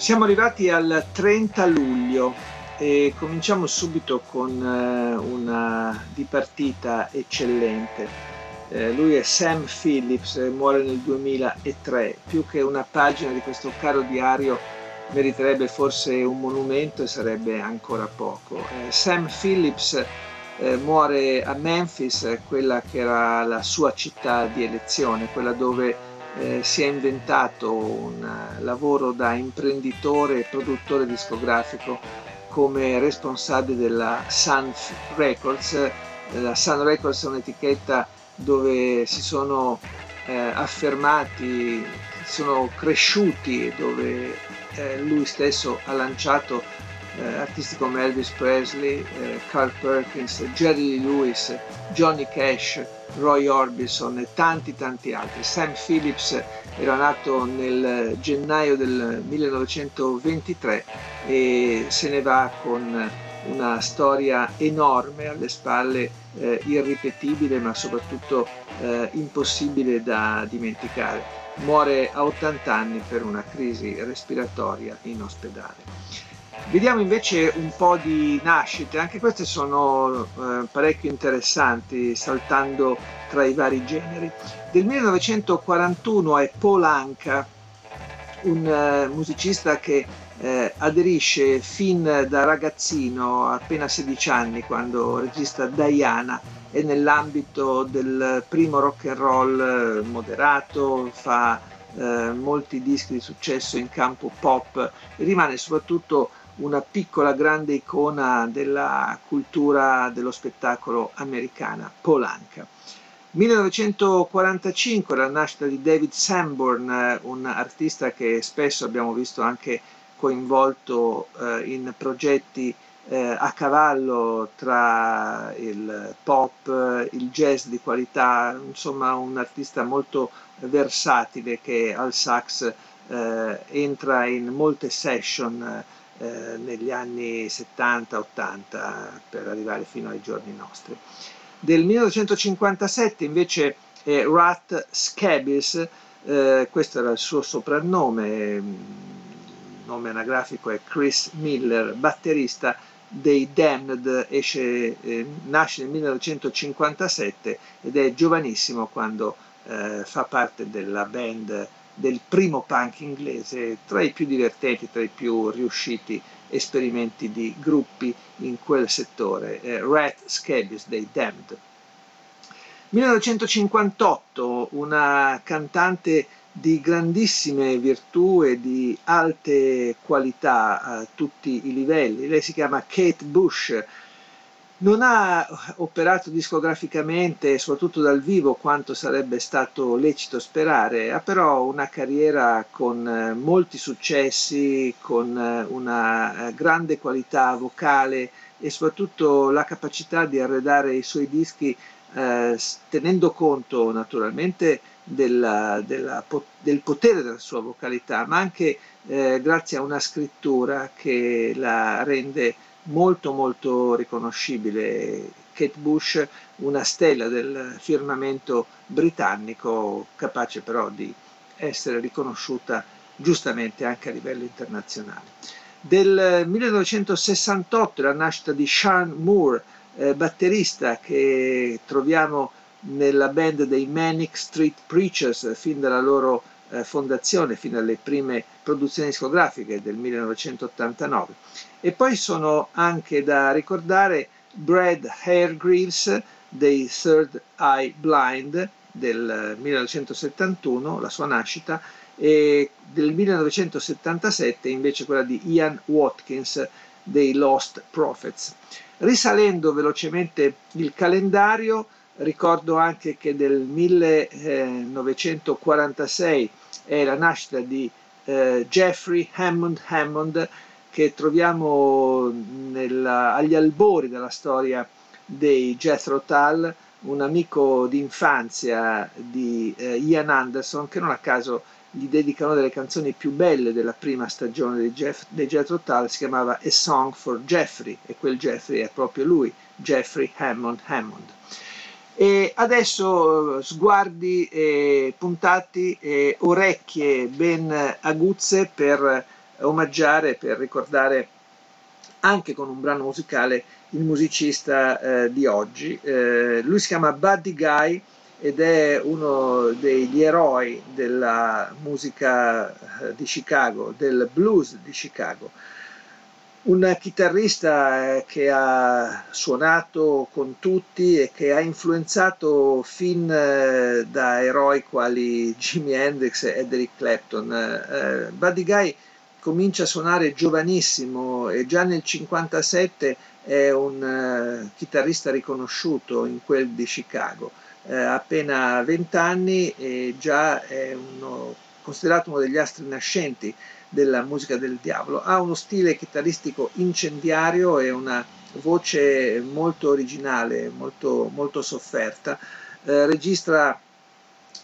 Siamo arrivati al 30 luglio e cominciamo subito con eh, una dipartita eccellente. Eh, lui è Sam Phillips, muore nel 2003. Più che una pagina di questo caro diario meriterebbe forse un monumento e sarebbe ancora poco. Eh, Sam Phillips muore a Memphis, quella che era la sua città di elezione, quella dove eh, si è inventato un lavoro da imprenditore e produttore discografico come responsabile della Sun Records. La Sun Records è un'etichetta dove si sono eh, affermati, sono cresciuti, dove eh, lui stesso ha lanciato eh, artisti come Elvis Presley, eh, Carl Perkins, Jerry Lewis, Johnny Cash, Roy Orbison e tanti tanti altri. Sam Phillips era nato nel gennaio del 1923 e se ne va con una storia enorme alle spalle, eh, irripetibile ma soprattutto eh, impossibile da dimenticare. Muore a 80 anni per una crisi respiratoria in ospedale. Vediamo invece un po' di nascite, anche queste sono eh, parecchio interessanti, saltando tra i vari generi. Del 1941 è Paul Anka, un eh, musicista che eh, aderisce fin da ragazzino, appena 16 anni, quando registra Diana, e nell'ambito del primo rock and roll eh, moderato, fa eh, molti dischi di successo in campo pop, rimane soprattutto una piccola grande icona della cultura dello spettacolo americana, Polanca. 1945 la nascita di David Sanborn, un artista che spesso abbiamo visto anche coinvolto eh, in progetti eh, a cavallo tra il pop, il jazz di qualità, insomma un artista molto versatile che al sax eh, entra in molte session eh, negli anni 70-80 per arrivare fino ai giorni nostri. Del 1957 invece è Rat Scabies, eh, questo era il suo soprannome, il nome anagrafico è Chris Miller, batterista dei Damned, esce, eh, nasce nel 1957 ed è giovanissimo quando eh, fa parte della band del primo punk inglese, tra i più divertenti, tra i più riusciti esperimenti di gruppi in quel settore, eh, Rat Scabies dei Damned. 1958, una cantante di grandissime virtù e di alte qualità a tutti i livelli. Lei si chiama Kate Bush, non ha operato discograficamente, soprattutto dal vivo, quanto sarebbe stato lecito sperare, ha però una carriera con eh, molti successi, con eh, una eh, grande qualità vocale e soprattutto la capacità di arredare i suoi dischi eh, tenendo conto naturalmente della, della, del potere della sua vocalità, ma anche eh, grazie a una scrittura che la rende molto molto riconoscibile. Kate Bush, una stella del firmamento britannico, capace però di essere riconosciuta giustamente anche a livello internazionale. Del 1968 la nascita di Sean Moore, eh, batterista che troviamo nella band dei Manic Street Preachers fin dalla loro fondazione, fino alle prime produzioni discografiche del 1989. E poi sono anche da ricordare Brad Hairgreaves dei Third Eye Blind del 1971, la sua nascita, e del 1977 invece quella di Ian Watkins dei Lost Prophets. Risalendo velocemente il calendario, ricordo anche che del 1946 è la nascita di eh, Jeffrey Hammond Hammond che troviamo nella, agli albori della storia dei Jethro Tull, un amico d'infanzia di eh, Ian Anderson che non a caso gli dedicano delle canzoni più belle della prima stagione dei, Jeff, dei Jethro Tull, si chiamava A Song for Jeffrey e quel Jeffrey è proprio lui, Jeffrey Hammond Hammond. E adesso sguardi eh, puntati e orecchie ben aguzze per omaggiare, per ricordare anche con un brano musicale il musicista eh, di oggi. Eh, lui si chiama Buddy Guy ed è uno degli eroi della musica eh, di Chicago, del blues di Chicago. Un chitarrista eh, che ha suonato con tutti e che ha influenzato fin eh, da eroi quali Jimi Hendrix ed Eric Clapton. Buddy Guy comincia a suonare giovanissimo e già nel 1957 è un chitarrista riconosciuto in quel di Chicago. Uh, appena 20 anni e già è uno, considerato uno degli astri nascenti della musica del diavolo. Ha uno stile chitarristico incendiario e una voce molto originale, molto, molto sofferta. Uh, registra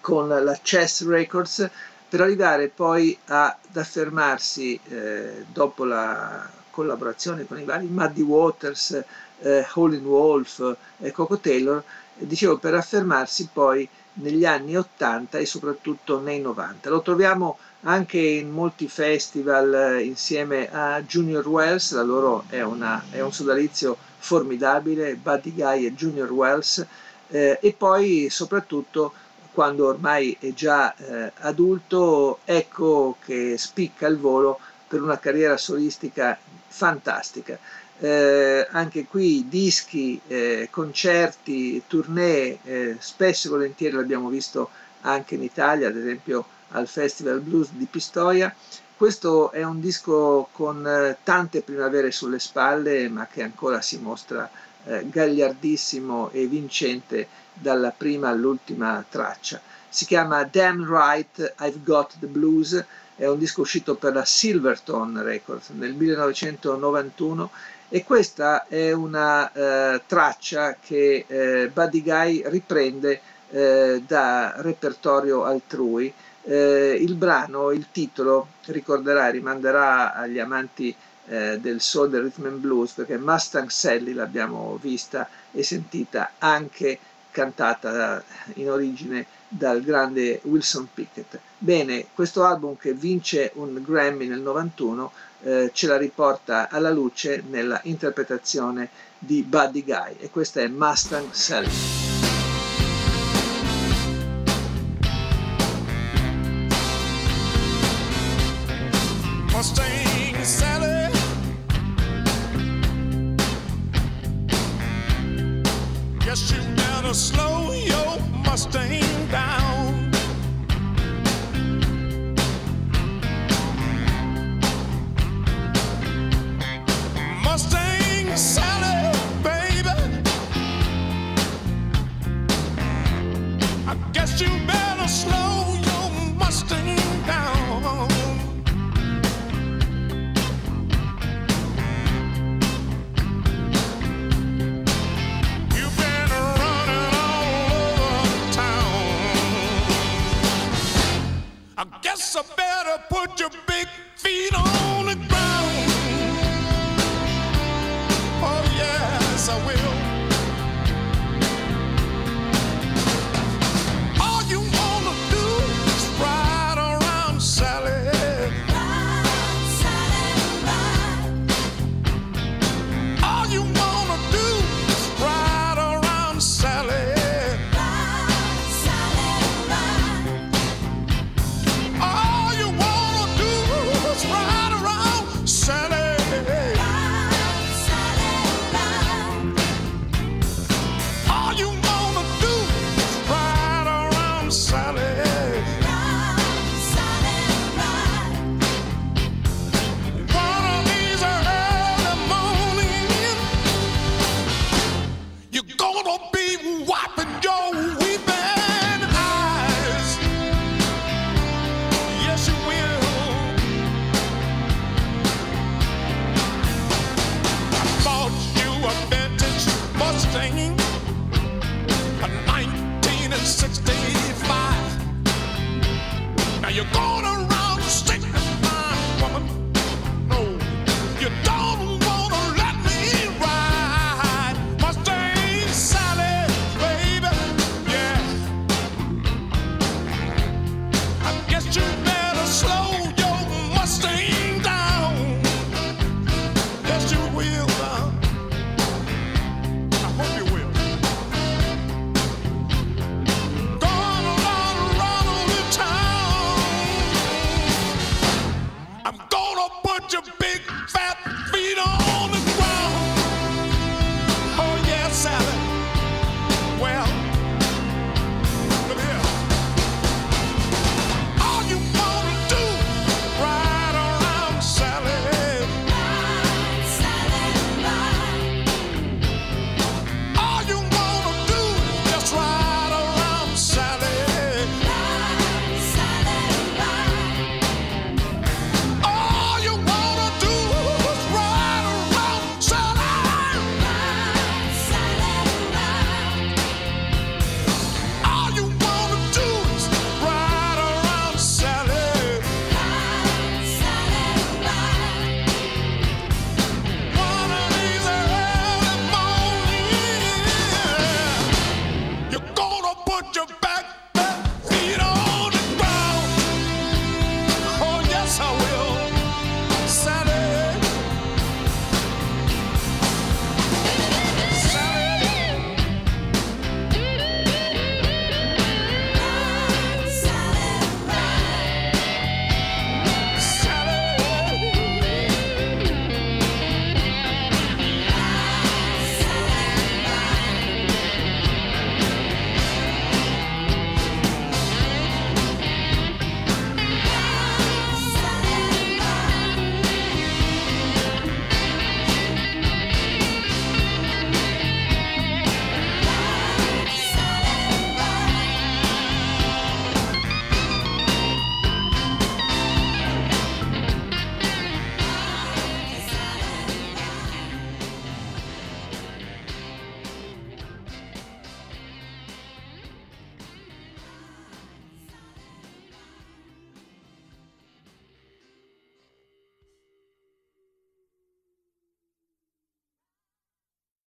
con la Chess Records per arrivare poi ad affermarsi eh, dopo la collaborazione con i vari Muddy Waters, eh, Howlin' Wolf e Coco Taylor, dicevo per affermarsi poi negli anni 80 e soprattutto nei 90. Lo troviamo anche in molti festival eh, insieme a Junior Wells, la loro è, una, è un sodalizio formidabile, Buddy Guy e Junior Wells, eh, e poi soprattutto quando ormai è già eh, adulto, ecco che spicca il volo per una carriera solistica fantastica. Eh, anche qui dischi, eh, concerti, tournée, eh, spesso e volentieri l'abbiamo visto anche in Italia, ad esempio al Festival Blues di Pistoia. Questo è un disco con eh, tante primavere sulle spalle, ma che ancora si mostra eh, gagliardissimo e vincente dalla prima all'ultima traccia. Si chiama Damn Right I've Got the Blues, è un disco uscito per la Silverton Records nel 1991 e questa è una eh, traccia che eh, Buddy Guy riprende eh, da repertorio altrui. Eh, il brano, il titolo, ricorderà, rimanderà agli amanti eh, del soul, del rhythm and blues, perché Mustang Sally l'abbiamo vista e sentita anche cantata in origine dal grande Wilson Pickett. Bene, questo album che vince un Grammy nel 91 eh, ce la riporta alla luce nella interpretazione di Buddy Guy e questa è Mustang Sally.